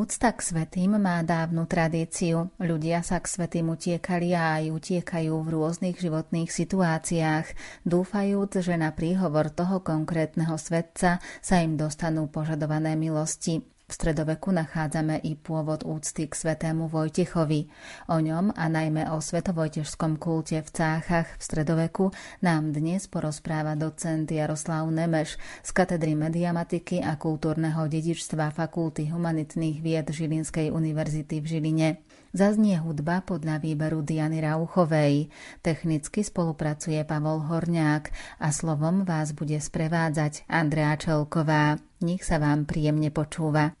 Úcta k svetým má dávnu tradíciu. Ľudia sa k svetým utiekali a aj utiekajú v rôznych životných situáciách, dúfajúc, že na príhovor toho konkrétneho svetca sa im dostanú požadované milosti. V stredoveku nachádzame i pôvod úcty k svetému Vojtechovi. O ňom a najmä o svetovojtežskom kulte v Cáchach v stredoveku nám dnes porozpráva docent Jaroslav Nemeš z katedry mediamatiky a kultúrneho dedičstva Fakulty humanitných vied Žilinskej univerzity v Žiline. Zaznie hudba podľa výberu Diany Rauchovej. Technicky spolupracuje Pavol Horňák a slovom vás bude sprevádzať Andrea Čelková. Nech sa vám príjemne počúva.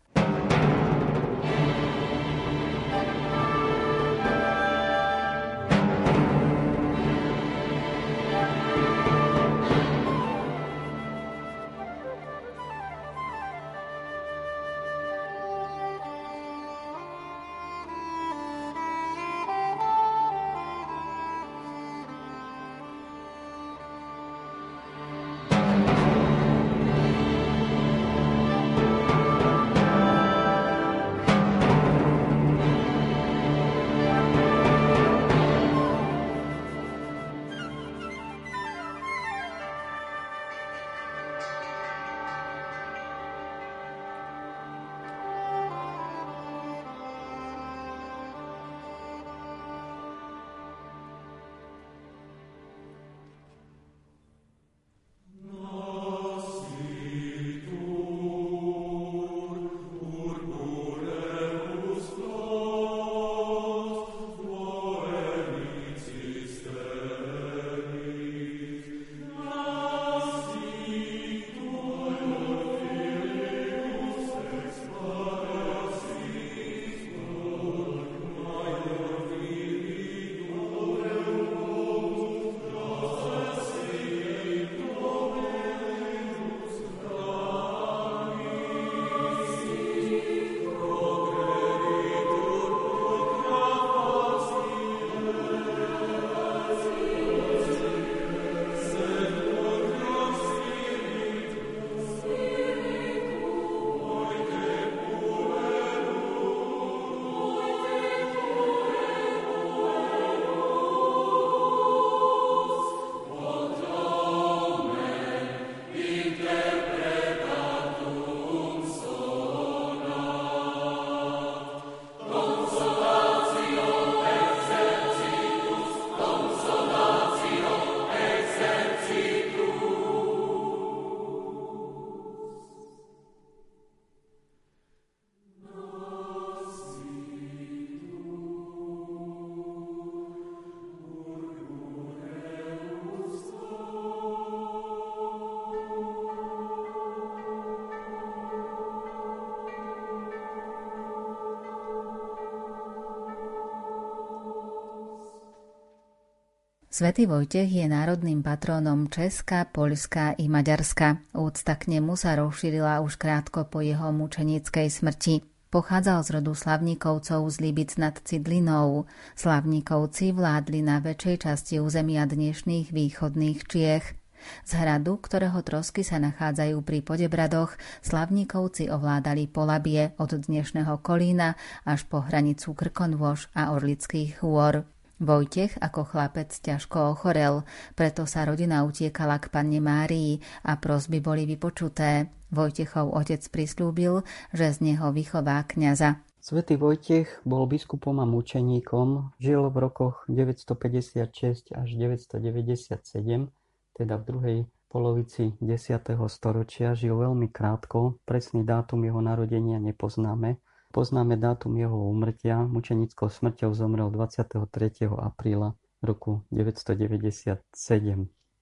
Svetý Vojtech je národným patrónom Česka, Poľska i Maďarska. Úcta k nemu sa rozšírila už krátko po jeho mučenickej smrti. Pochádzal z rodu Slavníkovcov z Libic nad Cidlinou. Slavníkovci vládli na väčšej časti územia dnešných východných Čiech. Z hradu, ktorého trosky sa nachádzajú pri Podebradoch, Slavníkovci ovládali Polabie od dnešného Kolína až po hranicu Krkonvož a Orlických hôr. Vojtech ako chlapec ťažko ochorel, preto sa rodina utiekala k panne Márii a prosby boli vypočuté. Vojtechov otec prislúbil, že z neho vychová kňaza. Svetý Vojtech bol biskupom a mučeníkom, žil v rokoch 956 až 997, teda v druhej polovici 10. storočia, žil veľmi krátko, presný dátum jeho narodenia nepoznáme, Poznáme dátum jeho úmrtia. Mučenickou smrťou zomrel 23. apríla roku 997.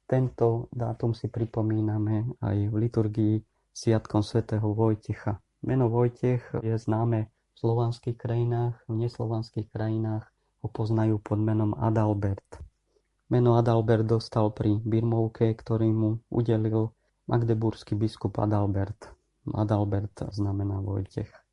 Tento dátum si pripomíname aj v liturgii Sviatkom svätého Vojtecha. Meno Vojtech je známe v slovanských krajinách, v neslovanských krajinách ho poznajú pod menom Adalbert. Meno Adalbert dostal pri Birmovke, ktorý mu udelil magdeburský biskup Adalbert. Adalbert znamená Vojtech.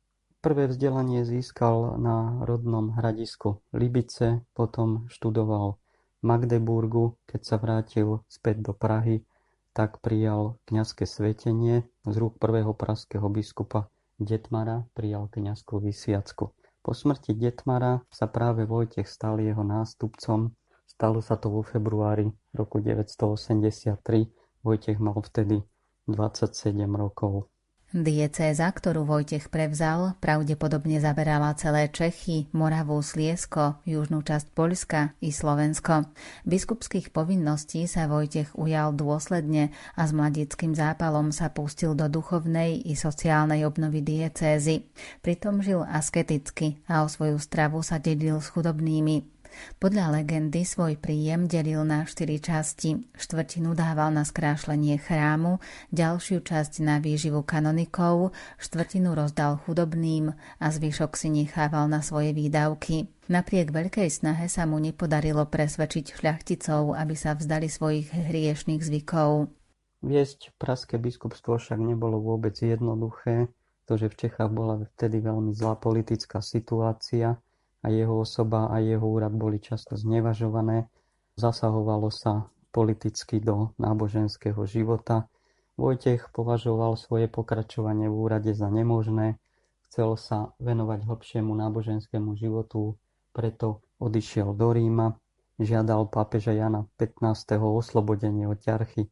Prvé vzdelanie získal na rodnom hradisku Libice, potom študoval v Magdeburgu. Keď sa vrátil späť do Prahy, tak prijal kňazské svetenie z rúk prvého praského biskupa Detmara prijal kňazskú vysviacku. Po smrti Detmara sa práve Vojtech stal jeho nástupcom. Stalo sa to vo februári roku 983. Vojtech mal vtedy 27 rokov. Diecéza, ktorú Vojtech prevzal, pravdepodobne zaberala celé Čechy, Moravu, Sliesko, južnú časť Poľska i Slovensko. Biskupských povinností sa Vojtech ujal dôsledne a s mladickým zápalom sa pustil do duchovnej i sociálnej obnovy diecézy. Pritom žil asketicky a o svoju stravu sa dedil s chudobnými. Podľa legendy svoj príjem delil na štyri časti. Štvrtinu dával na skrášlenie chrámu, ďalšiu časť na výživu kanonikov, štvrtinu rozdal chudobným a zvyšok si nechával na svoje výdavky. Napriek veľkej snahe sa mu nepodarilo presvedčiť šľachticov, aby sa vzdali svojich hriešných zvykov. Viesť praské biskupstvo však nebolo vôbec jednoduché, pretože v Čechách bola vtedy veľmi zlá politická situácia a jeho osoba a jeho úrad boli často znevažované. Zasahovalo sa politicky do náboženského života. Vojtech považoval svoje pokračovanie v úrade za nemožné, chcel sa venovať hlbšiemu náboženskému životu, preto odišiel do Ríma, žiadal pápeža Jana 15. oslobodenie od ťarchy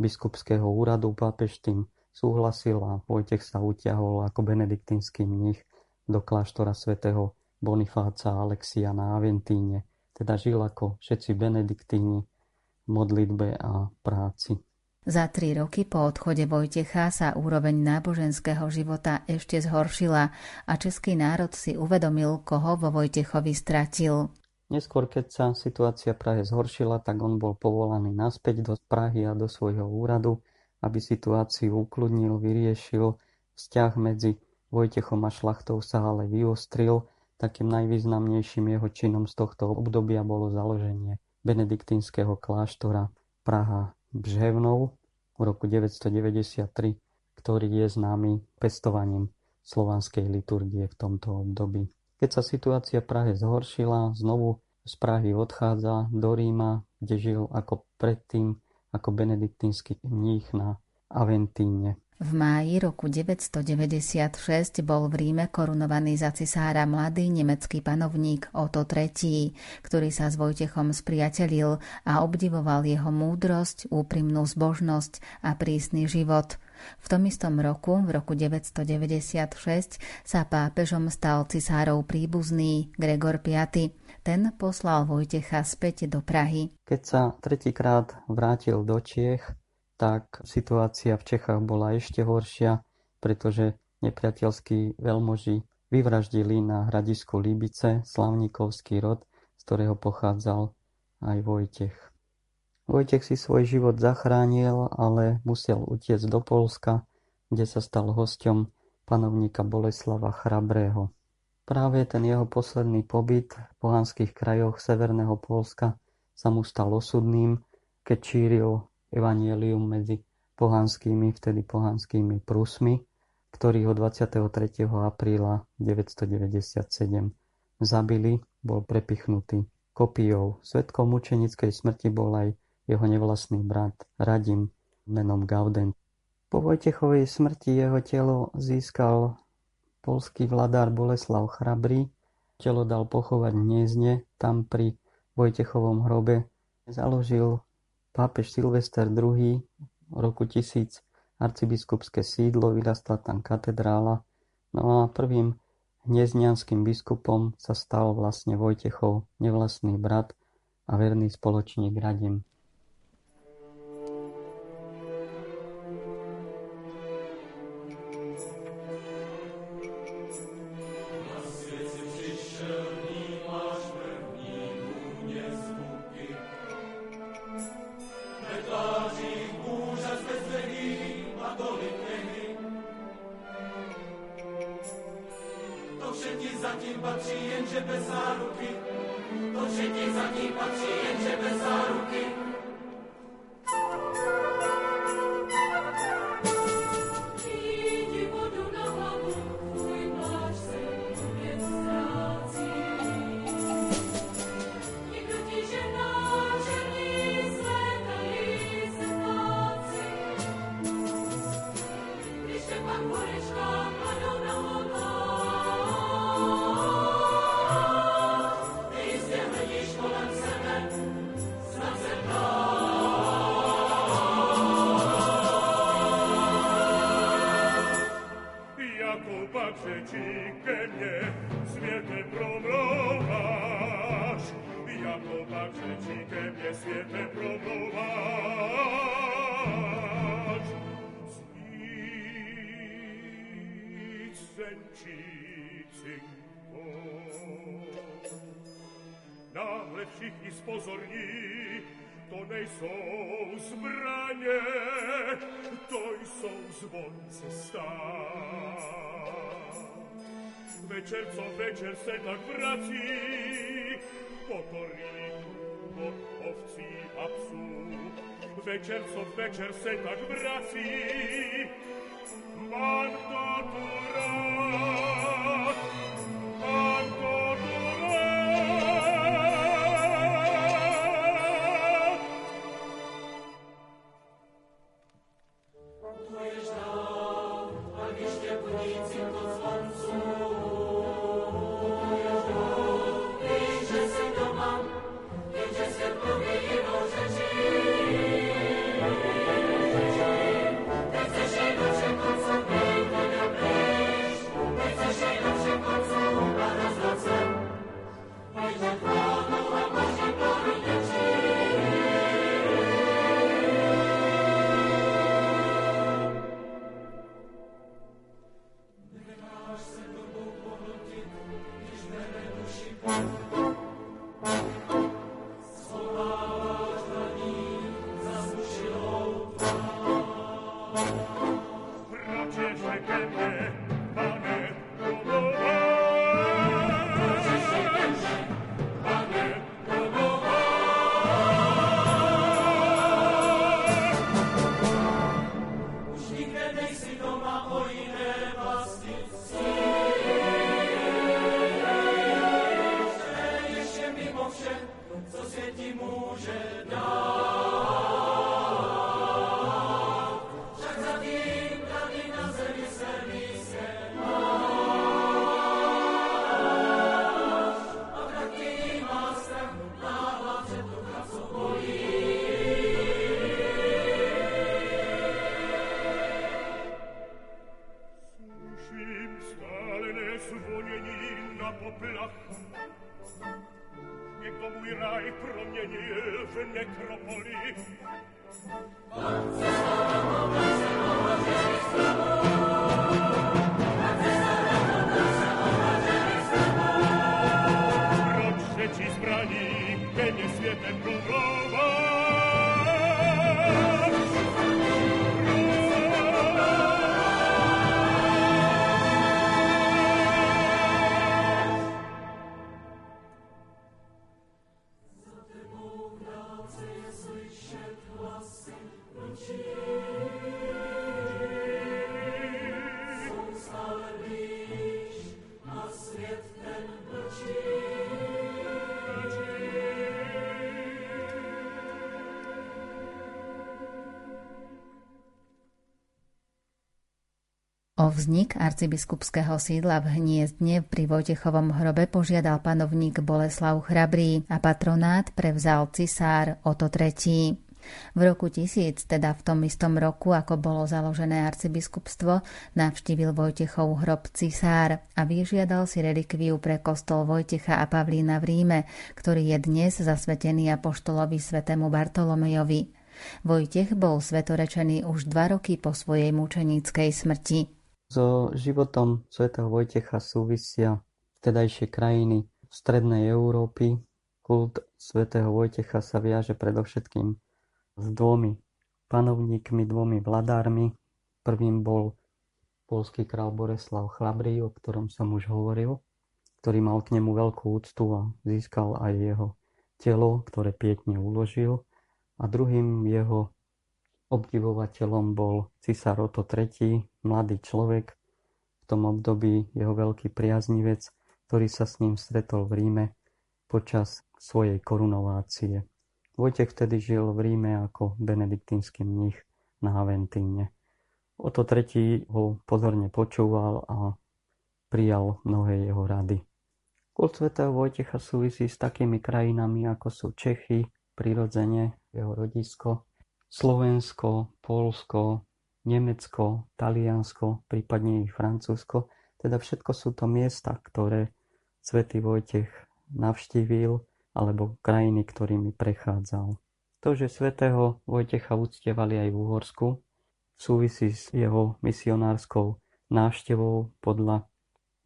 biskupského úradu. Pápež tým súhlasil a Vojtech sa utiahol ako benediktínsky mních do kláštora svätého Bonifáca Alexia na Aventíne, teda žil ako všetci benediktíni v modlitbe a práci. Za tri roky po odchode Vojtecha sa úroveň náboženského života ešte zhoršila a český národ si uvedomil, koho vo Vojtechovi stratil. Neskôr, keď sa situácia Prahe zhoršila, tak on bol povolaný naspäť do Prahy a do svojho úradu, aby situáciu ukludnil, vyriešil. Vzťah medzi Vojtechom a šlachtou sa ale vyostril Takým najvýznamnejším jeho činom z tohto obdobia bolo založenie benediktínskeho kláštora Praha Bžhevnou v roku 993, ktorý je známy pestovaním slovanskej liturgie v tomto období. Keď sa situácia Prahe zhoršila, znovu z Prahy odchádza do Ríma, kde žil ako predtým ako benediktínsky mních na Aventíne. V máji roku 996 bol v Ríme korunovaný za cisára mladý nemecký panovník Otto III, ktorý sa s Vojtechom spriatelil a obdivoval jeho múdrosť, úprimnú zbožnosť a prísny život. V tom istom roku, v roku 996, sa pápežom stal cisárov príbuzný Gregor V. Ten poslal Vojtecha späť do Prahy. Keď sa tretíkrát vrátil do Čiech, tak situácia v Čechách bola ešte horšia, pretože nepriateľskí veľmoži vyvraždili na hradisku Líbice slavníkovský rod, z ktorého pochádzal aj Vojtech. Vojtech si svoj život zachránil, ale musel utiecť do Polska, kde sa stal hosťom panovníka Boleslava Chrabrého. Práve ten jeho posledný pobyt v pohanských krajoch severného Polska sa mu stal osudným, keď šíril evanielium medzi pohanskými, vtedy pohanskými Prusmi, ktorých ho 23. apríla 997 zabili, bol prepichnutý kopijou. Svetkom mučenickej smrti bol aj jeho nevlastný brat Radim menom Gauden. Po Vojtechovej smrti jeho telo získal polský vladár Boleslav Chrabrý. Telo dal pochovať v Hniezne, tam pri Vojtechovom hrobe založil Pápež Silvester II v roku 1000 arcibiskupské sídlo, vyrastla tam katedrála. No a prvým hnieznianským biskupom sa stal vlastne Vojtechov nevlastný brat a verný spoločník Radim. Večer co večer se tak vrací, pokoríku do ovcí a psů. Večer co večer se tak vrací, mám to tu rád. necropoli vznik arcibiskupského sídla v Hniezdne pri Vojtechovom hrobe požiadal panovník Boleslav Chrabrý a patronát prevzal cisár Oto III. V roku 1000, teda v tom istom roku, ako bolo založené arcibiskupstvo, navštívil Vojtechov hrob cisár a vyžiadal si relikviu pre kostol Vojtecha a Pavlína v Ríme, ktorý je dnes zasvetený apoštolovi svetému Bartolomejovi. Vojtech bol svetorečený už dva roky po svojej mučeníckej smrti. So životom svätého Vojtecha súvisia vtedajšie krajiny strednej Európy. Kult svätého Vojtecha sa viaže predovšetkým s dvomi panovníkmi, dvomi vladármi. Prvým bol polský král Boreslav Chlabrý, o ktorom som už hovoril, ktorý mal k nemu veľkú úctu a získal aj jeho telo, ktoré pietne uložil. A druhým jeho obdivovateľom bol cisár Oto III, mladý človek, v tom období jeho veľký priaznivec, ktorý sa s ním stretol v Ríme počas svojej korunovácie. Vojtech vtedy žil v Ríme ako benediktínsky mních na Aventíne. Oto III ho pozorne počúval a prijal mnohé jeho rady. Kult svätého Vojtecha súvisí s takými krajinami ako sú Čechy, prirodzene jeho rodisko, Slovensko, Polsko, Nemecko, Taliansko, prípadne i Francúzsko. Teda všetko sú to miesta, ktoré svätý Vojtech navštívil alebo krajiny, ktorými prechádzal. To, že svätého Vojtecha uctievali aj v Uhorsku, súvisí s jeho misionárskou návštevou podľa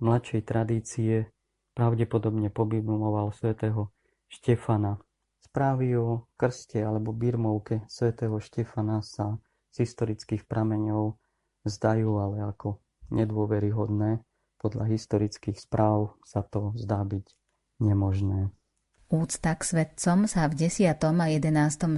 mladšej tradície pravdepodobne pobimuloval svätého Štefana. Správy o krste alebo birmovke svätého Štefana sa z historických prameňov zdajú ale ako nedôveryhodné. Podľa historických správ sa to zdá byť nemožné. Úcta k svetcom sa v 10. a 11.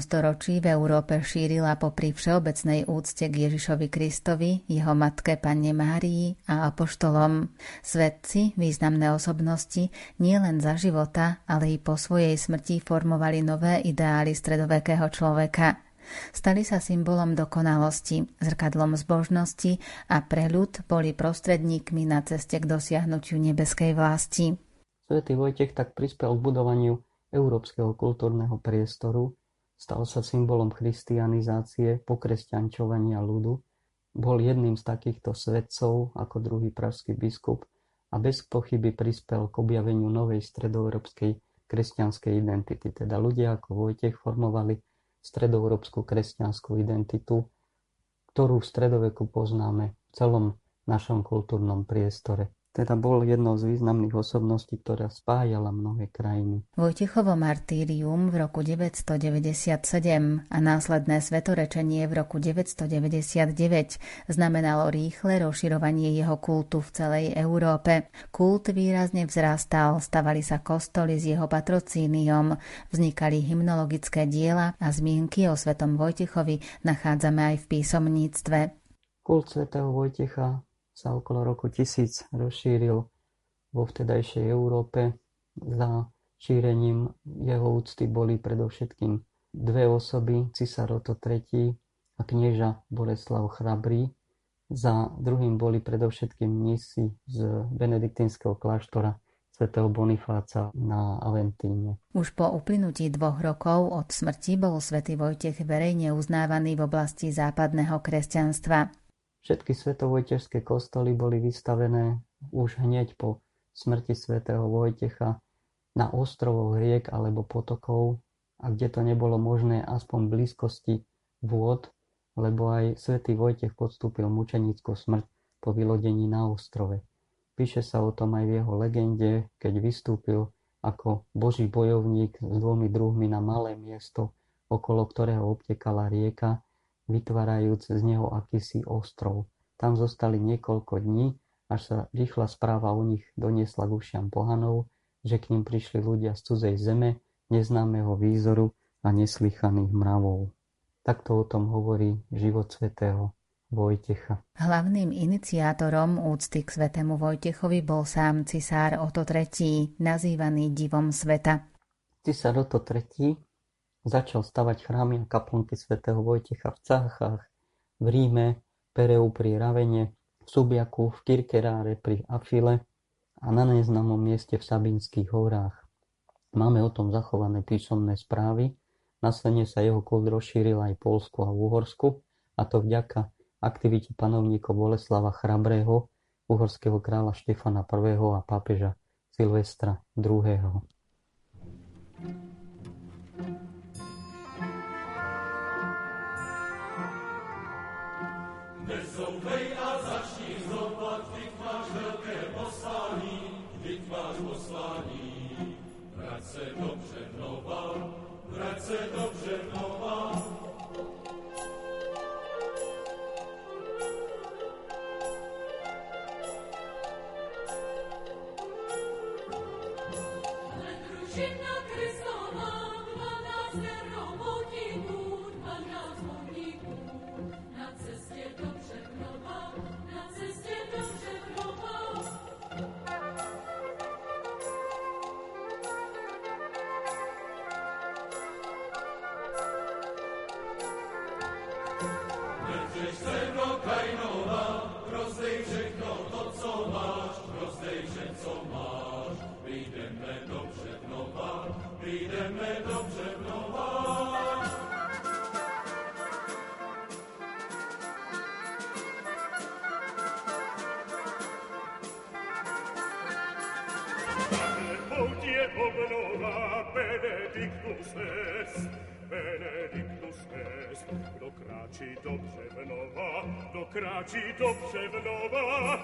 storočí v Európe šírila popri všeobecnej úcte k Ježišovi Kristovi, jeho matke Panne Márii a apoštolom. Svetci, významné osobnosti, nielen za života, ale i po svojej smrti formovali nové ideály stredovekého človeka. Stali sa symbolom dokonalosti, zrkadlom zbožnosti a pre ľud boli prostredníkmi na ceste k dosiahnutiu nebeskej vlasti. Svetý Vojtech tak prispel k budovaniu európskeho kultúrneho priestoru, stal sa symbolom christianizácie, pokresťančovania ľudu, bol jedným z takýchto svetcov ako druhý pražský biskup a bez pochyby prispel k objaveniu novej stredoeurópskej kresťanskej identity. Teda ľudia ako Vojtech formovali stredoeurópsku kresťanskú identitu, ktorú v stredoveku poznáme v celom našom kultúrnom priestore teda bol jednou z významných osobností, ktorá spájala mnohé krajiny. Vojtechovo martírium v roku 997 a následné svetorečenie v roku 999 znamenalo rýchle rozširovanie jeho kultu v celej Európe. Kult výrazne vzrastal, stavali sa kostoly s jeho patrocíniom, vznikali hymnologické diela a zmienky o svetom Vojtechovi nachádzame aj v písomníctve. Kult svätého Vojtecha sa okolo roku 1000 rozšíril vo vtedajšej Európe. Za šírením jeho úcty boli predovšetkým dve osoby, cisár Oto III a knieža Boleslav Chrabrý. Za druhým boli predovšetkým mnísi z benediktínskeho kláštora svätého Bonifáca na Aventíne. Už po uplynutí dvoch rokov od smrti bol svätý Vojtech verejne uznávaný v oblasti západného kresťanstva. Všetky svetovojtežské kostoly boli vystavené už hneď po smrti svätého Vojtecha na ostrovoch riek alebo potokov a kde to nebolo možné aspoň v blízkosti vôd, lebo aj svätý Vojtech podstúpil mučenickú smrť po vylodení na ostrove. Píše sa o tom aj v jeho legende, keď vystúpil ako boží bojovník s dvomi druhmi na malé miesto, okolo ktorého obtekala rieka vytvárajúc z neho akýsi ostrov. Tam zostali niekoľko dní, až sa rýchla správa o nich doniesla k ušiam pohanov, že k ním prišli ľudia z cudzej zeme, neznámeho výzoru a neslychaných mravov. Takto o tom hovorí život svätého Vojtecha. Hlavným iniciátorom úcty k svetému Vojtechovi bol sám cisár Oto III, nazývaný divom sveta. Cisár Oto III Začal stavať chrámy a kaplnky svätého Vojtecha v Cáchach, v Ríme, Pereu pri Ravene, v Subiaku, v Kirkeráre pri Afile a na neznámom mieste v Sabinských horách. Máme o tom zachované písomné správy. Následne sa jeho kult rozšíril aj Polsku a Uhorsku, a to vďaka aktivite panovníkov Boleslava Chrabrého, uhorského kráľa Štefana I. a pápeža Silvestra II. Nezoufej a Bezzowej, a zacznij zobacz, wikłacz wielkie posłani, wikłacz posłani. Pracę dobrze knował, pracę dobrze knował, kraci dobrze wnowa, do kraci dobrze wnowa.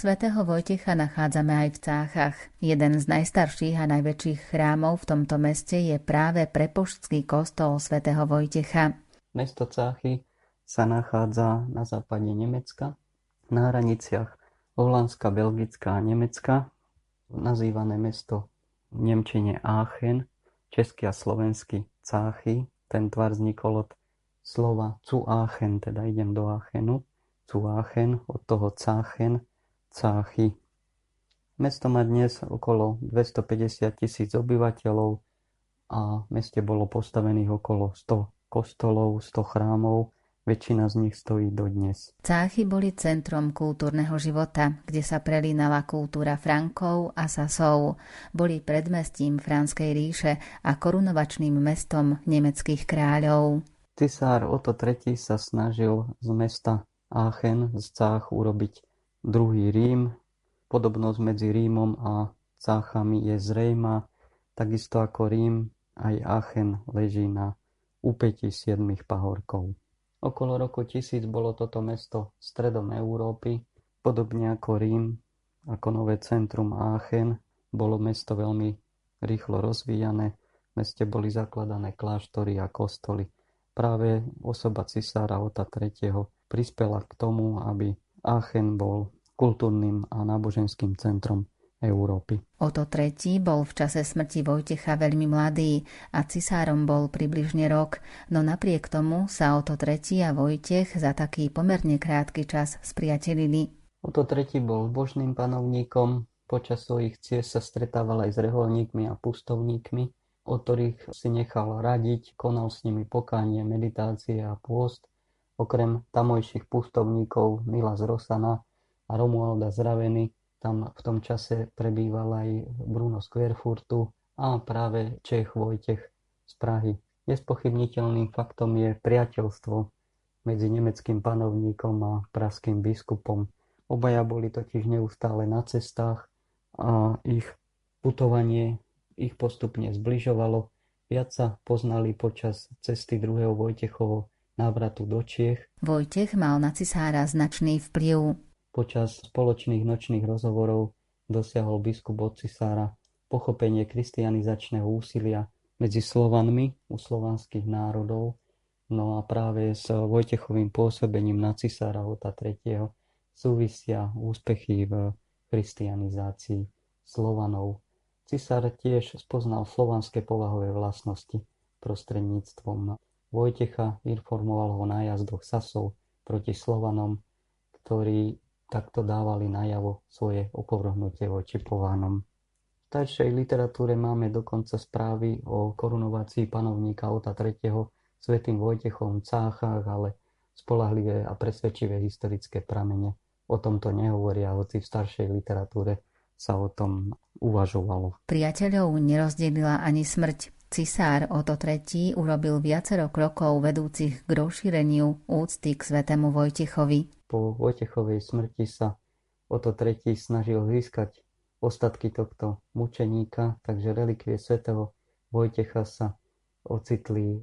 Svätého Vojtecha nachádzame aj v Cáchach. Jeden z najstarších a najväčších chrámov v tomto meste je práve prepoštský kostol svätého Vojtecha. Mesto Cáchy sa nachádza na západe Nemecka, na hraniciach Holandska, Belgická a Nemecka, nazývané mesto v Nemčine Aachen, česky a slovensky Cáchy. Ten tvar vznikol od slova zu Aachen, teda idem do Aachenu Aachen, od toho Cáchen, Cáchy. Mesto má dnes okolo 250 tisíc obyvateľov a v meste bolo postavených okolo 100 kostolov, 100 chrámov, väčšina z nich stojí dodnes. Cáchy boli centrom kultúrneho života, kde sa prelínala kultúra Frankov a Sasov. Boli predmestím Franskej ríše a korunovačným mestom nemeckých kráľov. Cisár Oto III sa snažil z mesta Aachen z Cách urobiť druhý Rím. Podobnosť medzi Rímom a Cáchami je zrejma, takisto ako Rím, aj Aachen leží na úpetí siedmých pahorkov. Okolo roku 1000 bolo toto mesto stredom Európy, podobne ako Rím, ako nové centrum Aachen, bolo mesto veľmi rýchlo rozvíjané, v meste boli zakladané kláštory a kostoly. Práve osoba cisára Ota III prispela k tomu, aby Aachen bol kultúrnym a náboženským centrom Európy. Oto III bol v čase smrti Vojtecha veľmi mladý a cisárom bol približne rok, no napriek tomu sa Oto III a Vojtech za taký pomerne krátky čas spriatelili. Oto III bol božným panovníkom, počas svojich ciest sa stretával aj s reholníkmi a pustovníkmi, o ktorých si nechal radiť, konal s nimi pokánie, meditácie a pôst Okrem tamojších pustovníkov Mila z a Romualda z tam v tom čase prebýval aj Bruno z Querfurtu a práve Čech Vojtech z Prahy. Nespochybniteľným faktom je priateľstvo medzi nemeckým panovníkom a praským biskupom. Obaja boli totiž neustále na cestách a ich putovanie ich postupne zbližovalo. Viac sa poznali počas cesty druhého Vojtechovo návratu do Čiech. Vojtech mal na cisára značný vplyv. Počas spoločných nočných rozhovorov dosiahol biskup od cisára pochopenie kristianizačného úsilia medzi Slovanmi u slovanských národov, no a práve s Vojtechovým pôsobením na cisára Hota III. súvisia úspechy v kristianizácii Slovanov. Cisár tiež spoznal slovanské povahové vlastnosti prostredníctvom Vojtecha, informoval ho na jazdoch Sasov proti Slovanom, ktorí takto dávali najavo svoje opovrhnutie voči povánom. V staršej literatúre máme dokonca správy o korunovácii panovníka Ota III. svetým Vojtechom v Cáchach, ale spolahlivé a presvedčivé historické pramene o tomto nehovoria, hoci v staršej literatúre sa o tom uvažovalo. Priateľov nerozdelila ani smrť. Cisár Oto III urobil viacero krokov vedúcich k rozšíreniu úcty k svetému Vojtechovi. Po Vojtechovej smrti sa Oto III snažil získať ostatky tohto mučeníka, takže relikvie svätého Vojtecha sa ocitli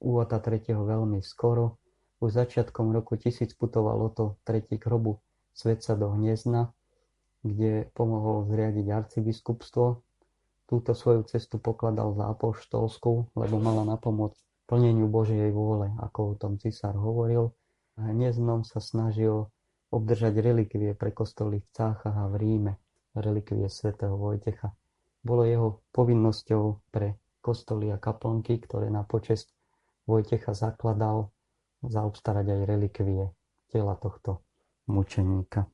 u Ota III veľmi skoro. Už začiatkom roku 1000 putoval Oto III k hrobu svetca do Hniezna, kde pomohol zriadiť arcibiskupstvo Túto svoju cestu pokladal za apoštolskú, lebo mala na pomoc plneniu Božej vôle, ako o tom cisár hovoril. A Hnieznom sa snažil obdržať relikvie pre kostoly v Cáchach a v Ríme, relikvie svätého Vojtecha. Bolo jeho povinnosťou pre kostoly a kaplnky, ktoré na počest Vojtecha zakladal, zaobstarať aj relikvie tela tohto mučeníka.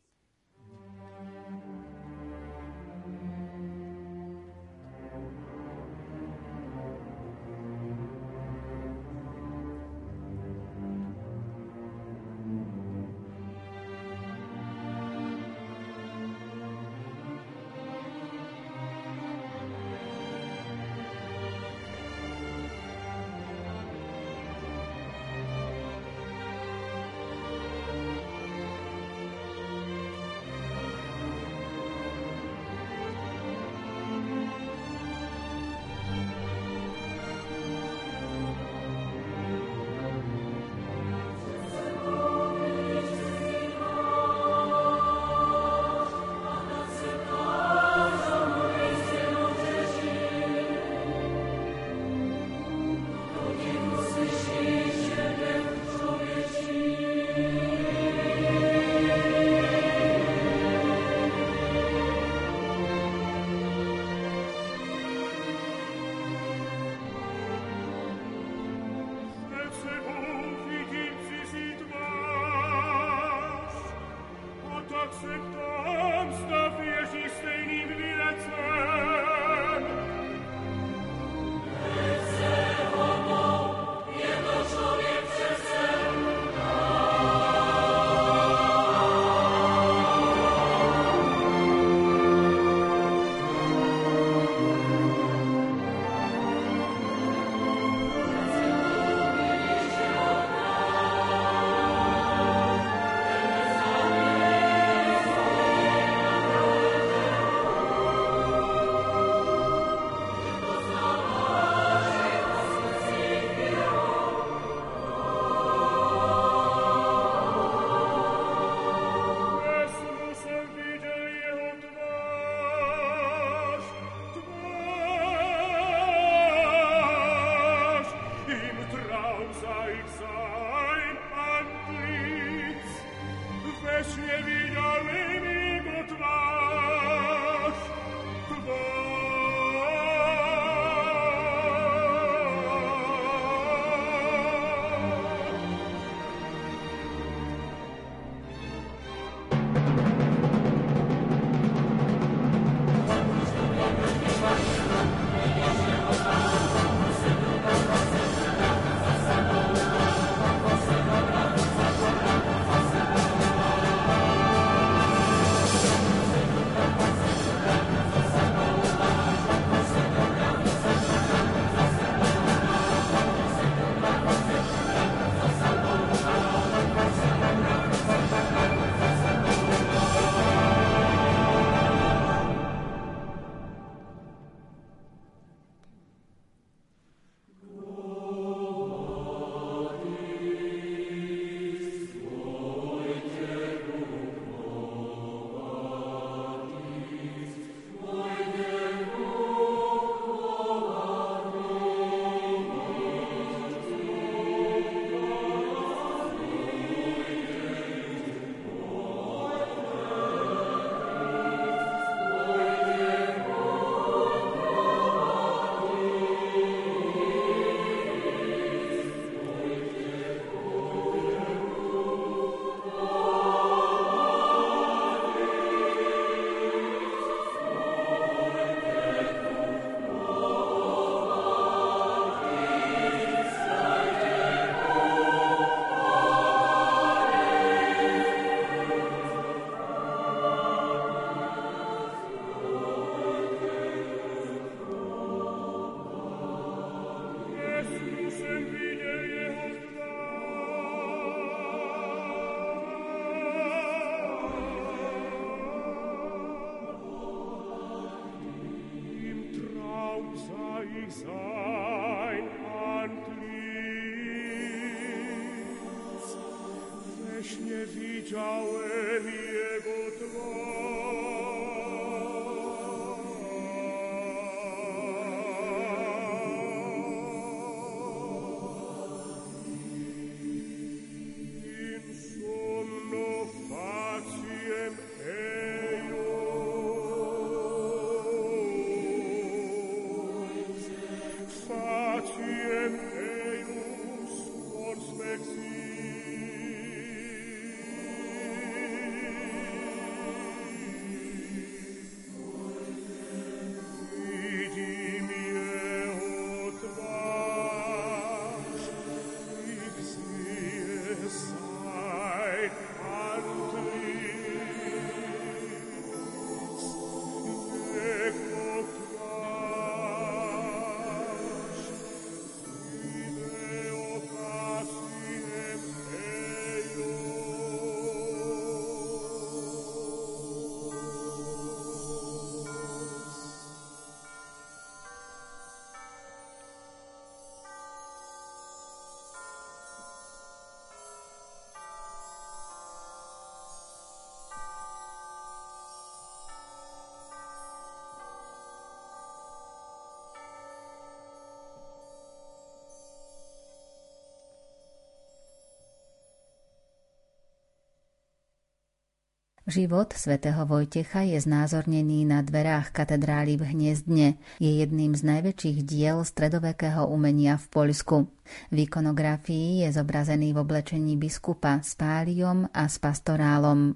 Život svätého Vojtecha je znázornený na dverách katedrály v Hniezdne. Je jedným z najväčších diel stredovekého umenia v Poľsku. V ikonografii je zobrazený v oblečení biskupa s páliom a s pastorálom.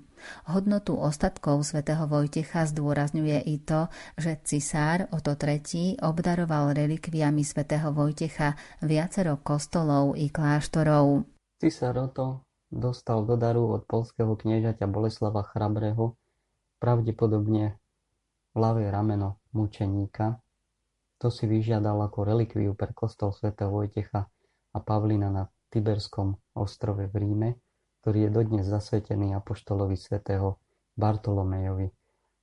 Hodnotu ostatkov svätého Vojtecha zdôrazňuje i to, že cisár Oto III obdaroval relikviami svätého Vojtecha viacero kostolov i kláštorov. Cisár Oto dostal do daru od polského kniežaťa Boleslava Chrabrého pravdepodobne ľavé rameno mučeníka. To si vyžiadal ako relikviu pre kostol svätého Vojtecha a Pavlina na Tiberskom ostrove v Ríme, ktorý je dodnes zasvetený apoštolovi svätého Bartolomejovi.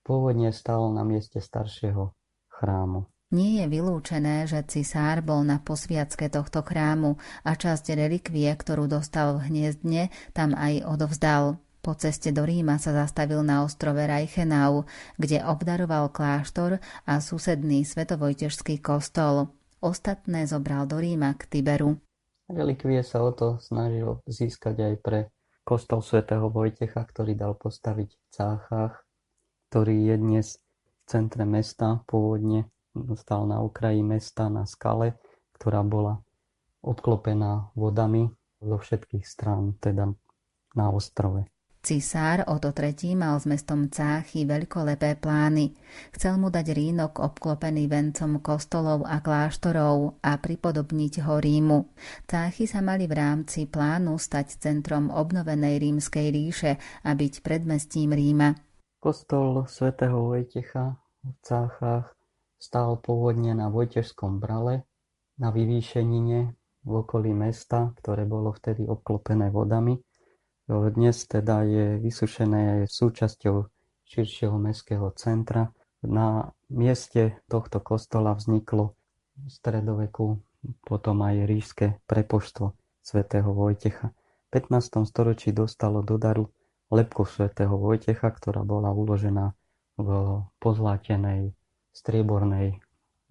Pôvodne stál na mieste staršieho chrámu. Nie je vylúčené, že cisár bol na posviacke tohto chrámu a časť relikvie, ktorú dostal v hniezdne, tam aj odovzdal. Po ceste do Ríma sa zastavil na ostrove Reichenau, kde obdaroval kláštor a susedný svetovojtežský kostol. Ostatné zobral do Ríma k Tiberu. Relikvie sa o to snažil získať aj pre kostol svätého Vojtecha, ktorý dal postaviť v Cáchach, ktorý je dnes v centre mesta pôvodne stal na okraji mesta na skale, ktorá bola obklopená vodami zo všetkých strán, teda na ostrove. Cisár Oto III mal s mestom Cáchy veľkolepé plány. Chcel mu dať rínok obklopený vencom kostolov a kláštorov a pripodobniť ho Rímu. Cáchy sa mali v rámci plánu stať centrom obnovenej rímskej ríše a byť predmestím Ríma. Kostol svätého Vojtecha v Cáchach stál pôvodne na Vojtežskom brale, na vyvýšenine v okolí mesta, ktoré bolo vtedy obklopené vodami. Dnes teda je vysušené súčasťou širšieho mestského centra. Na mieste tohto kostola vzniklo v stredoveku potom aj ríšske prepoštvo svätého Vojtecha. V 15. storočí dostalo do daru lepku svätého Vojtecha, ktorá bola uložená v pozlátenej striebornej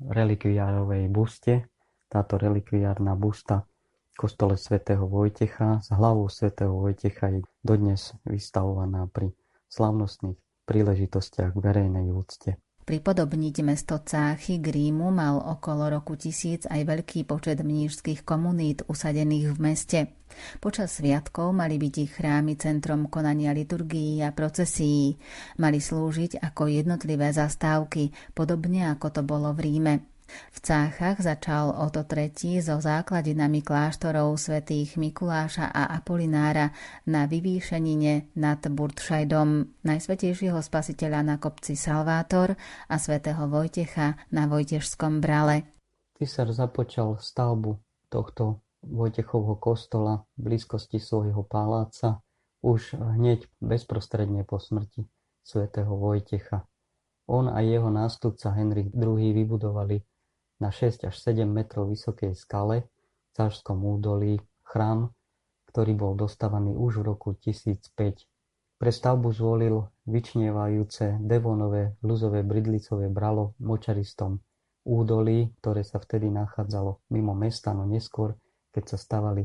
relikviárovej buste. Táto relikviárna busta v kostole svätého Vojtecha s hlavou svätého Vojtecha je dodnes vystavovaná pri slavnostných príležitostiach verejnej úcte. Pripodobniť mesto Cáchy k Rímu mal okolo roku 1000 aj veľký počet mnížských komunít usadených v meste. Počas sviatkov mali byť ich chrámy centrom konania liturgií a procesí. Mali slúžiť ako jednotlivé zastávky, podobne ako to bolo v Ríme. V Cáchach začal Oto III so základinami kláštorov svätých Mikuláša a Apolinára na vyvýšenine nad Burtšajdom, najsvetejšieho spasiteľa na kopci Salvátor a svätého Vojtecha na Vojtežskom brale. Cisár započal stavbu tohto Vojtechovho kostola v blízkosti svojho paláca už hneď bezprostredne po smrti svätého Vojtecha. On a jeho nástupca Henrik II vybudovali na 6 až 7 metrov vysokej skale v Cárskom údolí chrám, ktorý bol dostávaný už v roku 1005. Pre stavbu zvolil vyčnievajúce devonové ľuzové bridlicové bralo močaristom údolí, ktoré sa vtedy nachádzalo mimo mesta, no neskôr, keď sa stavali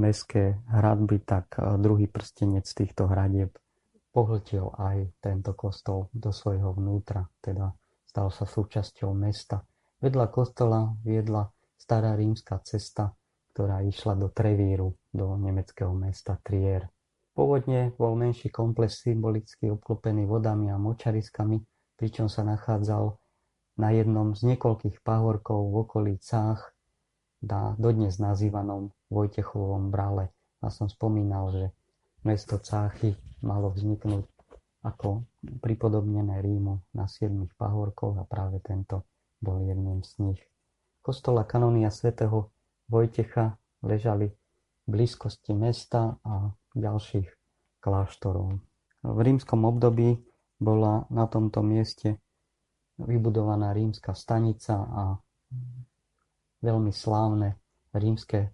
mestské hradby, tak e, druhý prstenec týchto hradieb pohltil aj tento kostol do svojho vnútra, teda stal sa súčasťou mesta. Vedľa kostola viedla stará rímska cesta, ktorá išla do Trevíru, do nemeckého mesta Trier. Pôvodne bol menší komplex symbolicky obklopený vodami a močariskami, pričom sa nachádzal na jednom z niekoľkých pahorkov v okolí Cách, na dodnes nazývanom Vojtechovom brale. A som spomínal, že mesto Cáchy malo vzniknúť ako pripodobnené Rímu na siedmých pahorkoch a práve tento bol jedným z nich. Kostola kanónia svätého Vojtecha ležali v blízkosti mesta a ďalších kláštorov. V rímskom období bola na tomto mieste vybudovaná rímska stanica a veľmi slávne rímske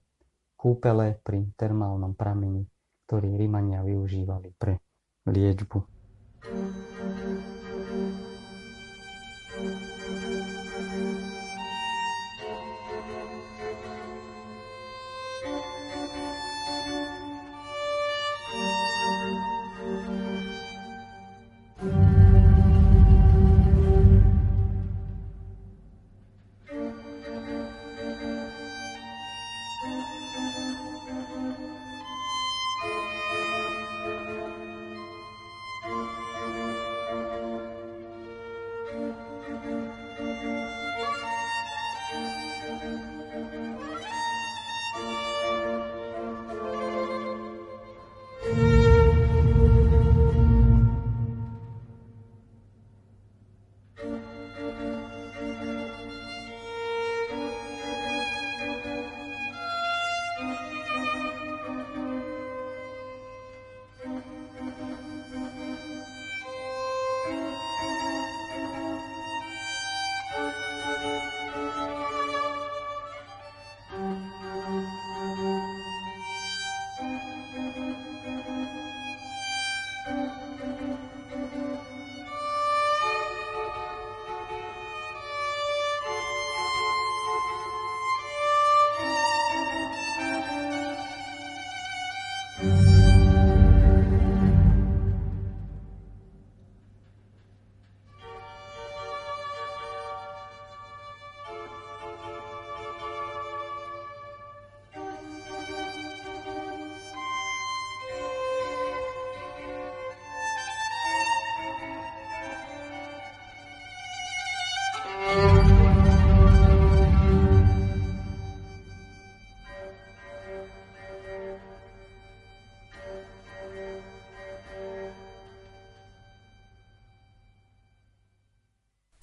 kúpele pri termálnom pramení, ktorý Rímania využívali pre liečbu.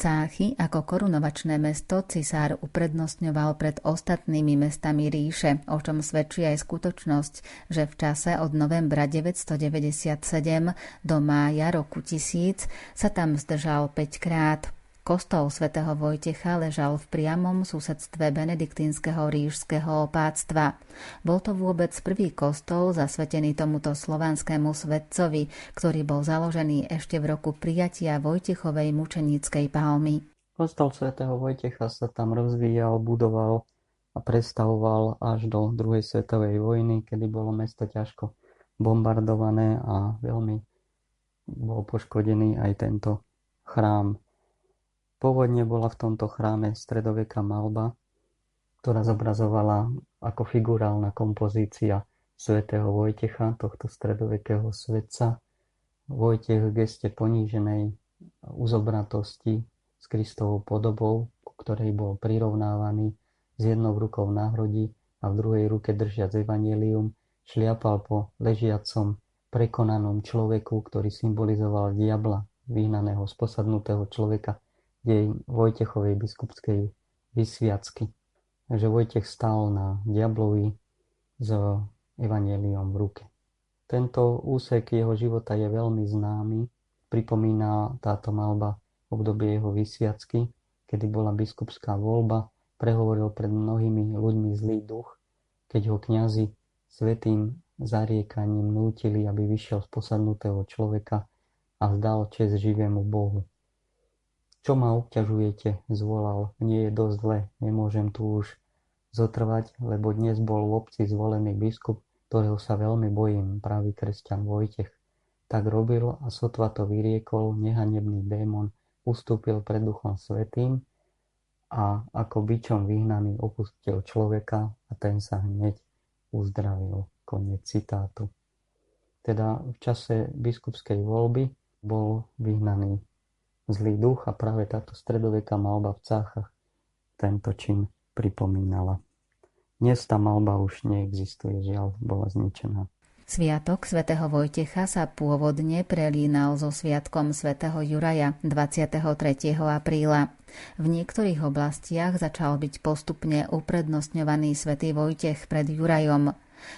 Cáchy ako korunovačné mesto cisár uprednostňoval pred ostatnými mestami ríše, o čom svedčí aj skutočnosť, že v čase od novembra 997 do mája roku 1000 sa tam zdržal 5 krát. Kostol svätého Vojtecha ležal v priamom susedstve benediktínskeho rížského opáctva. Bol to vôbec prvý kostol zasvetený tomuto slovanskému svetcovi, ktorý bol založený ešte v roku prijatia Vojtechovej mučeníckej palmy. Kostol svätého Vojtecha sa tam rozvíjal, budoval a prestavoval až do druhej svetovej vojny, kedy bolo mesto ťažko bombardované a veľmi bol poškodený aj tento chrám Pôvodne bola v tomto chráme stredoveká malba, ktorá zobrazovala ako figurálna kompozícia svätého Vojtecha, tohto stredovekého svetca. Vojtech v geste poníženej uzobratosti s Kristovou podobou, ku ktorej bol prirovnávaný s jednou rukou na hrodi a v druhej ruke držiac evanelium, šliapal po ležiacom prekonanom človeku, ktorý symbolizoval diabla, vyhnaného, sposadnutého človeka, jej Vojtechovej biskupskej vysviacky. Takže Vojtech stal na diablovi s evaneliom v ruke. Tento úsek jeho života je veľmi známy. Pripomína táto malba obdobie jeho vysviacky, kedy bola biskupská voľba, prehovoril pred mnohými ľuďmi zlý duch, keď ho kňazi svetým zariekaním nútili, aby vyšiel z posadnutého človeka a vzdal čest živému Bohu. Čo ma obťažujete, zvolal, nie je dosť zle, nemôžem tu už zotrvať, lebo dnes bol v obci zvolený biskup, ktorého sa veľmi bojím, pravý kresťan Vojtech. Tak robil a sotva to vyriekol, nehanebný démon ustúpil pred Duchom Svetým a ako byčom vyhnaný opustil človeka a ten sa hneď uzdravil. Koniec citátu. Teda v čase biskupskej voľby bol vyhnaný zlý duch a práve táto stredoveká malba v Cáchach tento čin pripomínala. Dnes tá malba už neexistuje, žiaľ, bola zničená. Sviatok svätého Vojtecha sa pôvodne prelínal so sviatkom svätého Juraja 23. apríla. V niektorých oblastiach začal byť postupne uprednostňovaný svätý Vojtech pred Jurajom.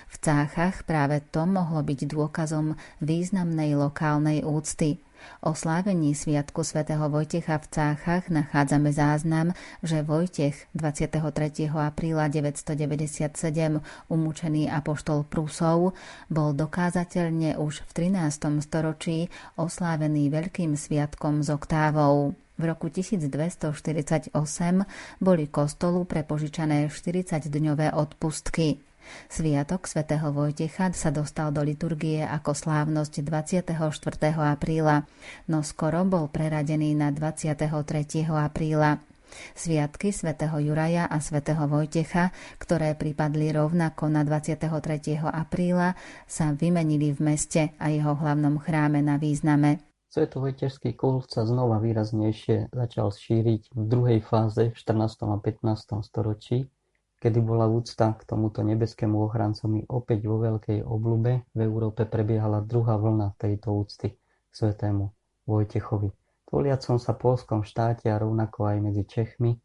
V Cáchach práve to mohlo byť dôkazom významnej lokálnej úcty. O slávení Sviatku svätého Vojtecha v Cáchach nachádzame záznam, že Vojtech 23. apríla 997 umúčený apoštol Prusov bol dokázateľne už v 13. storočí oslávený veľkým sviatkom z oktávou. V roku 1248 boli kostolu prepožičané 40-dňové odpustky. Sviatok svätého Vojtecha sa dostal do liturgie ako slávnosť 24. apríla, no skoro bol preradený na 23. apríla. Sviatky svätého Juraja a svätého Vojtecha, ktoré pripadli rovnako na 23. apríla, sa vymenili v meste a jeho hlavnom chráme na význame. Svetovojtežský kult sa znova výraznejšie začal šíriť v druhej fáze v 14. a 15. storočí Kedy bola úcta k tomuto nebeskému ochrancovi opäť vo veľkej oblube, v Európe prebiehala druhá vlna tejto úcty k svetému Vojtechovi. Tvoliacom sa polskom štáte a rovnako aj medzi Čechmi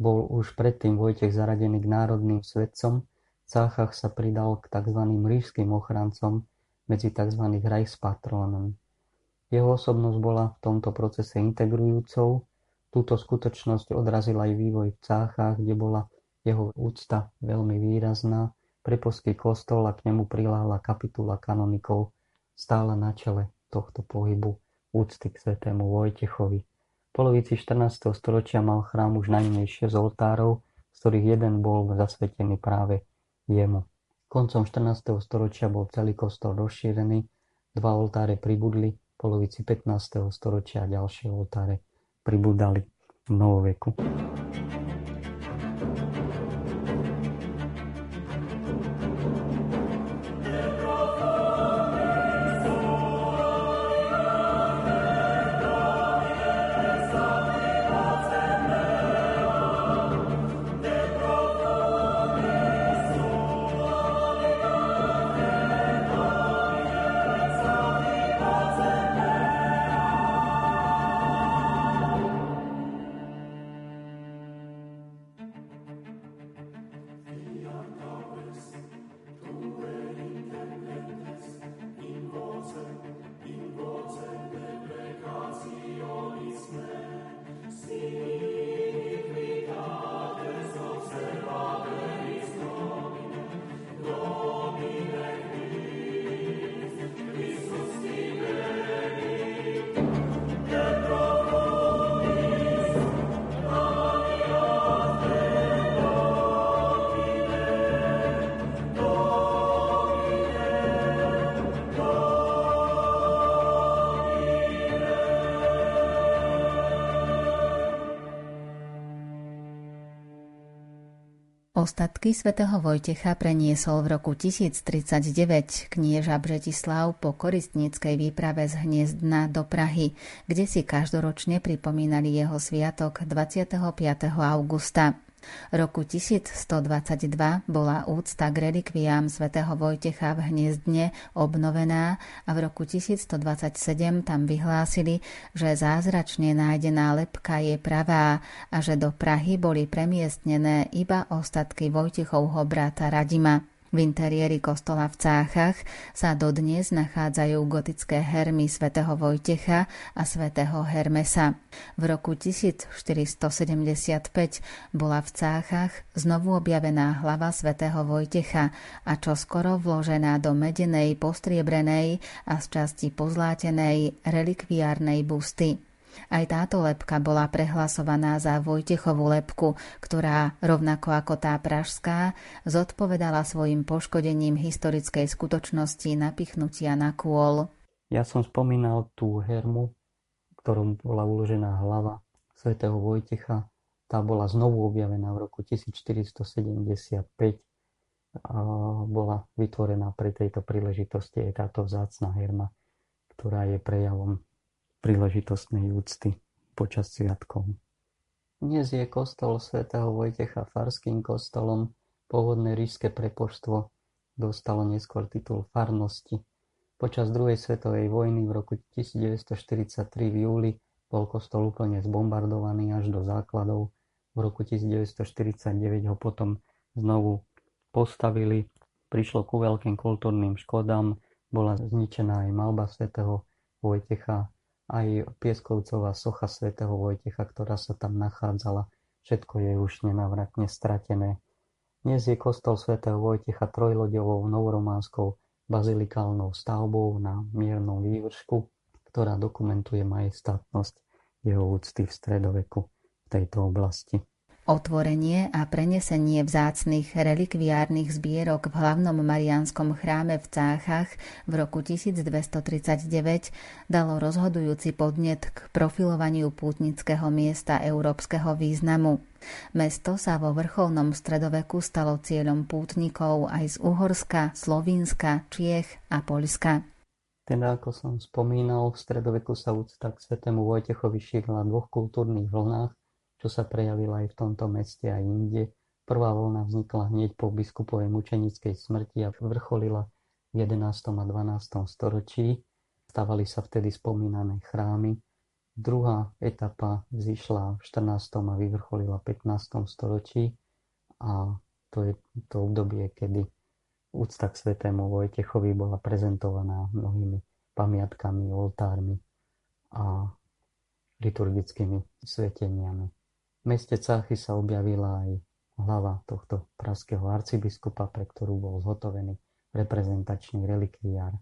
bol už predtým Vojtech zaradený k národným svetcom, v Cáchach sa pridal k tzv. rížským ochrancom medzi tzv. Reichspatrónom. Jeho osobnosť bola v tomto procese integrujúcou. Túto skutočnosť odrazil aj vývoj v Cáchach, kde bola jeho úcta veľmi výrazná, preposký kostol a k nemu priláhla kapitula kanonikov stála na čele tohto pohybu úcty k svetému Vojtechovi. V polovici 14. storočia mal chrám už najmenej 6 oltárov, z ktorých jeden bol zasvetený práve jemu. Koncom 14. storočia bol celý kostol rozšírený, dva oltáre pribudli, v polovici 15. storočia ďalšie oltáre pribudali v novoveku. Ostatky svätého Vojtecha preniesol v roku 1039 knieža Břetislav po koristníckej výprave z Hniezdna do Prahy, kde si každoročne pripomínali jeho sviatok 25. augusta. Roku 1122 bola úcta k relikviám svätého Vojtecha v Hniezdne obnovená a v roku 1127 tam vyhlásili, že zázračne nájdená lepka je pravá a že do Prahy boli premiestnené iba ostatky Vojtechovho brata Radima. V interiéri kostola v Cáchach sa dodnes nachádzajú gotické hermy svätého Vojtecha a svätého Hermesa. V roku 1475 bola v Cáchach znovu objavená hlava svätého Vojtecha a čo skoro vložená do medenej, postriebrenej a z časti pozlátenej relikviárnej busty. Aj táto lepka bola prehlasovaná za Vojtechovú lepku, ktorá, rovnako ako tá pražská, zodpovedala svojim poškodením historickej skutočnosti napichnutia na kôl. Ja som spomínal tú hermu, ktorom bola uložená hlava svätého Vojtecha. Tá bola znovu objavená v roku 1475 a bola vytvorená pri tejto príležitosti aj táto vzácna herma, ktorá je prejavom príležitostnej úcty počas sviatkov. Dnes je kostol svätého Vojtecha farským kostolom. Pôvodné ríšske prepoštvo dostalo neskôr titul farnosti. Počas druhej svetovej vojny v roku 1943 v júli bol kostol úplne zbombardovaný až do základov. V roku 1949 ho potom znovu postavili. Prišlo ku veľkým kultúrnym škodám. Bola zničená aj malba svätého Vojtecha aj pieskovcová socha svätého Vojtecha, ktorá sa tam nachádzala. Všetko je už nenávratne stratené. Dnes je kostol svätého Vojtecha trojloďovou novorománskou bazilikálnou stavbou na miernom vývršku, ktorá dokumentuje majestátnosť jeho úcty v stredoveku v tejto oblasti. Otvorenie a prenesenie vzácnych relikviárnych zbierok v hlavnom marianskom chráme v Cáchach v roku 1239 dalo rozhodujúci podnet k profilovaniu pútnického miesta európskeho významu. Mesto sa vo vrcholnom stredoveku stalo cieľom pútnikov aj z Uhorska, Slovínska, Čiech a Polska. Teda, ako som spomínal, v stredoveku sa úcta k svetému Vojtechovi šírila v dvoch kultúrnych vlnách čo sa prejavilo aj v tomto meste a inde. Prvá voľna vznikla hneď po biskupovej mučenickej smrti a vrcholila v 11. a 12. storočí. Stavali sa vtedy spomínané chrámy. Druhá etapa vzýšla v 14. a vyvrcholila v 15. storočí a to je to obdobie, kedy úcta k svetému Vojtechovi bola prezentovaná mnohými pamiatkami, oltármi a liturgickými sveteniami. V meste Cáchy sa objavila aj hlava tohto praského arcibiskupa, pre ktorú bol zhotovený reprezentačný relikviár.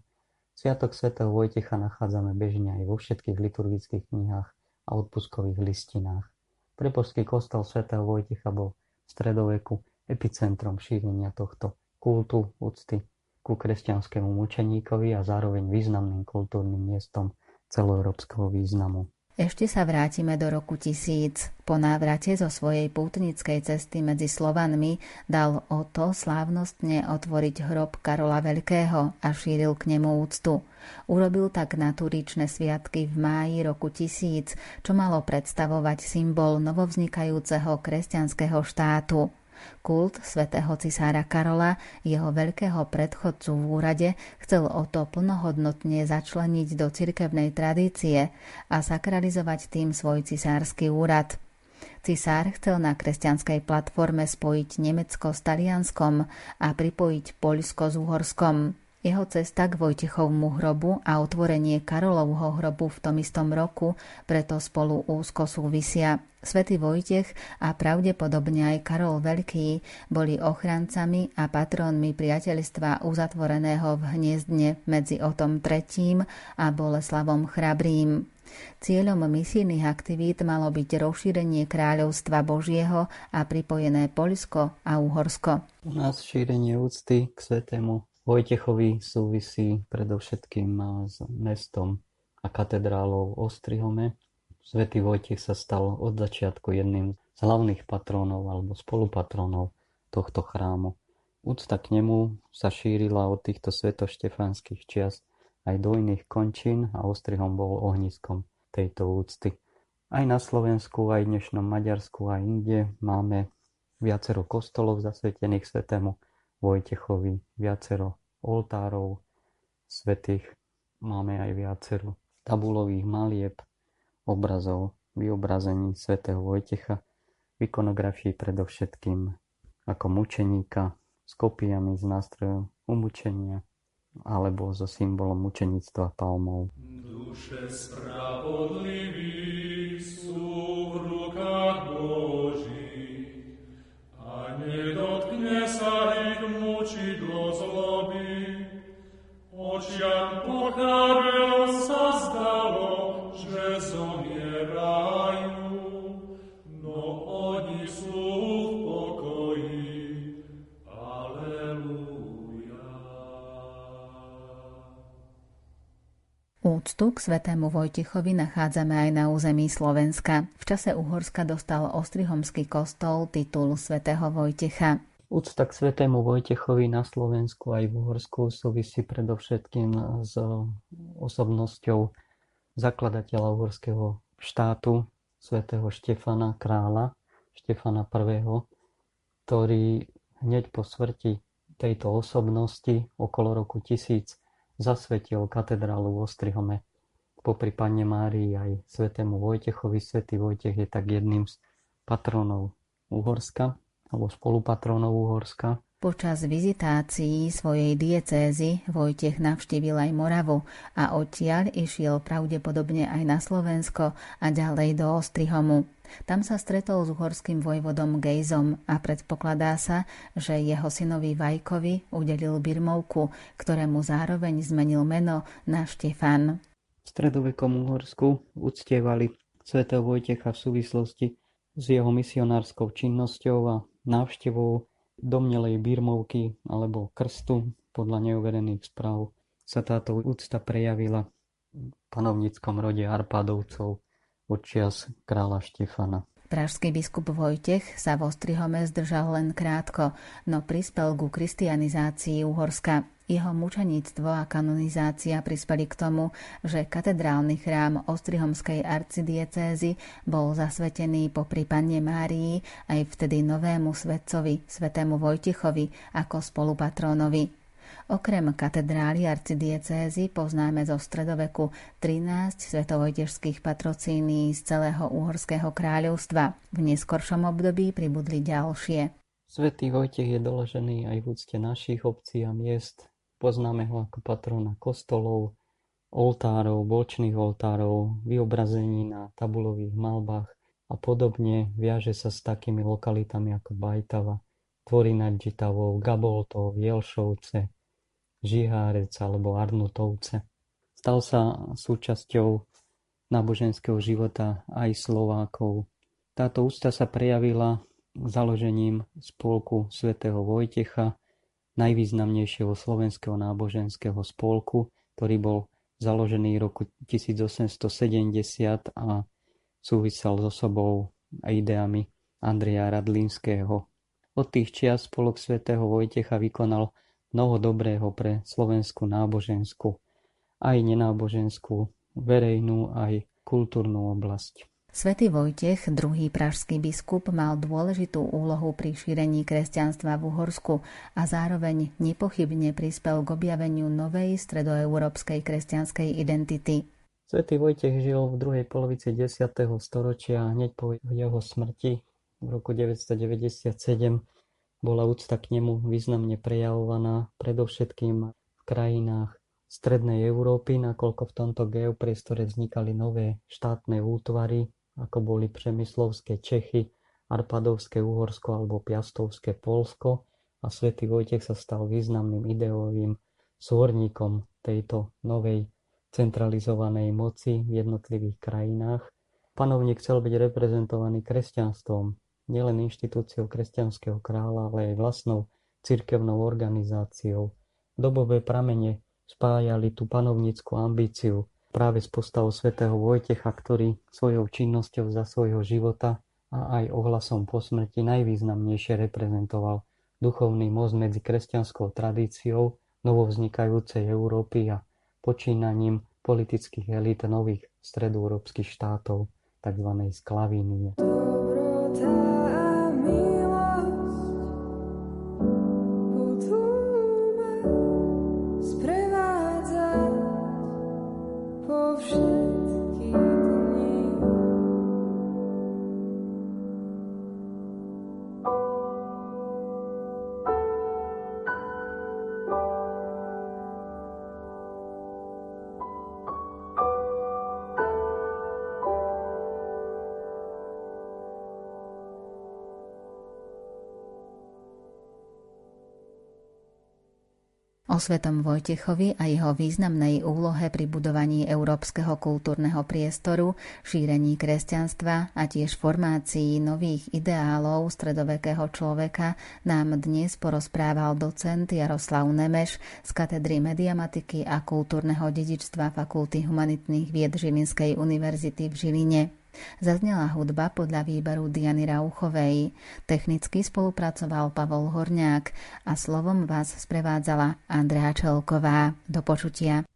Sviatok svätého Vojtecha nachádzame bežne aj vo všetkých liturgických knihách a odpuskových listinách. Prepožský kostol svätého Vojtecha bol v stredoveku epicentrom šírenia tohto kultu úcty ku kresťanskému mučeníkovi a zároveň významným kultúrnym miestom celoeurópskeho významu. Ešte sa vrátime do roku 1000. Po návrate zo svojej pútnickej cesty medzi Slovanmi dal Oto slávnostne otvoriť hrob Karola Veľkého a šíril k nemu úctu. Urobil tak na turičné sviatky v máji roku 1000, čo malo predstavovať symbol novovznikajúceho kresťanského štátu. Kult svätého cisára Karola, jeho veľkého predchodcu v úrade, chcel o to plnohodnotne začleniť do cirkevnej tradície a sakralizovať tým svoj cisársky úrad. Cisár chcel na kresťanskej platforme spojiť Nemecko s Talianskom a pripojiť Poľsko s Uhorskom. Jeho cesta k Vojtechovmu hrobu a otvorenie Karolovho hrobu v tom istom roku preto spolu úzko súvisia. Svetý Vojtech a pravdepodobne aj Karol Veľký boli ochrancami a patrónmi priateľstva uzatvoreného v hniezdne medzi Otom III a Boleslavom Chrabrým. Cieľom misijných aktivít malo byť rozšírenie kráľovstva Božieho a pripojené Poľsko a Uhorsko. U nás šírenie úcty k svetému Vojtechovi súvisí predovšetkým s mestom a katedrálou Ostrihome. Svetý Vojtech sa stal od začiatku jedným z hlavných patrónov alebo spolupatrónov tohto chrámu. Úcta k nemu sa šírila od týchto svetoštefanských čias aj do iných končín a Ostrihom bol ohniskom tejto úcty. Aj na Slovensku, aj v dnešnom Maďarsku a inde máme viacero kostolov zasvetených svetému Vojtechovi, viacero oltárov svetých, máme aj viacero tabulových malieb, obrazov, vyobrazení svätého Vojtecha, ikonografii predovšetkým ako mučeníka, s kopiami z nástrojov umúčenia alebo so symbolom mučenictva palmov. Duše spravodliví sú v rukách Boží a nedotkne sa mučidlo zloby. Očiam pochábel sa zdalo, že zomierajú, no oni sú v Úctu k svetému Vojtechovi nachádzame aj na území Slovenska. V čase Uhorska dostal Ostrihomský kostol titul svätého Vojtecha. Úcta k svetému Vojtechovi na Slovensku aj v Uhorsku súvisí predovšetkým s osobnosťou zakladateľa uhorského štátu, svätého Štefana kráľa, Štefana I., ktorý hneď po smrti tejto osobnosti okolo roku 1000 zasvetil katedrálu v Ostrihome. Popri Panne Márii aj svetému Vojtechovi. Svetý Vojtech je tak jedným z patronov Uhorska, alebo spolupatronov Uhorska. Počas vizitácií svojej diecézy Vojtech navštívil aj Moravu a odtiaľ išiel pravdepodobne aj na Slovensko a ďalej do Ostrihomu. Tam sa stretol s uhorským vojvodom Gejzom a predpokladá sa, že jeho synovi Vajkovi udelil Birmovku, ktorému zároveň zmenil meno na Štefan. V stredovekom Uhorsku uctievali svätého Vojtecha v súvislosti s jeho misionárskou činnosťou a návštevou domnelej birmovky alebo krstu podľa neuverených správ sa táto úcta prejavila v panovníckom rode Arpádovcov odčias kráľa Štefana. Pražský biskup Vojtech sa v Ostrihome zdržal len krátko, no prispel ku kristianizácii Uhorska. Jeho mučeníctvo a kanonizácia prispeli k tomu, že katedrálny chrám Ostrihomskej arcidiecézy bol zasvetený po Panne Márii aj vtedy novému svetcovi, svetému Vojtechovi, ako spolupatrónovi. Okrem katedrály arcidiecézy poznáme zo stredoveku 13 svetovojtežských patrocíní z celého Úhorského kráľovstva. V neskoršom období pribudli ďalšie. Svetý Vojtech je doložený aj v úcte našich obcí a miest. Poznáme ho ako patrona kostolov, oltárov, bočných oltárov, vyobrazení na tabulových malbách a podobne viaže sa s takými lokalitami ako Bajtava, Tvory nad Žitavou, Gaboltov, Jelšovce, Žihárec alebo Arnutovce. Stal sa súčasťou náboženského života aj Slovákov. Táto ústa sa prejavila založením spolku svätého Vojtecha, najvýznamnejšieho slovenského náboženského spolku, ktorý bol založený v roku 1870 a súvisel s osobou a ideami Andreja Radlínskeho. Od tých čias spolok svätého Vojtecha vykonal mnoho dobrého pre slovenskú náboženskú, aj nenáboženskú, verejnú, aj kultúrnu oblasť. Svetý Vojtech, druhý pražský biskup, mal dôležitú úlohu pri šírení kresťanstva v Uhorsku a zároveň nepochybne prispel k objaveniu novej stredoeurópskej kresťanskej identity. Svetý Vojtech žil v druhej polovici 10. storočia hneď po jeho smrti v roku 997 bola úcta k nemu významne prejavovaná predovšetkým v krajinách Strednej Európy, nakoľko v tomto geopriestore vznikali nové štátne útvary, ako boli Přemyslovské Čechy, Arpadovské Uhorsko alebo Piastovské Polsko a svätý Vojtech sa stal významným ideovým svorníkom tejto novej centralizovanej moci v jednotlivých krajinách. Panovník chcel byť reprezentovaný kresťanstvom, nielen inštitúciou kresťanského kráľa, ale aj vlastnou cirkevnou organizáciou. Dobové pramene spájali tú panovnickú ambíciu práve s postavou svätého Vojtecha, ktorý svojou činnosťou za svojho života a aj ohlasom po smrti najvýznamnejšie reprezentoval duchovný most medzi kresťanskou tradíciou novovznikajúcej Európy a počínaním politických elít nových stredoeurópskych štátov, tzv. sklavínie. O svetom Vojtechovi a jeho významnej úlohe pri budovaní európskeho kultúrneho priestoru, šírení kresťanstva a tiež formácii nových ideálov stredovekého človeka nám dnes porozprával docent Jaroslav Nemeš z katedry mediamatiky a kultúrneho dedičstva Fakulty humanitných vied Žilinskej univerzity v Žiline. Zaznela hudba podľa výberu Diany Rauchovej. Technicky spolupracoval Pavol Horňák a slovom vás sprevádzala Andrea Čelková. Do počutia.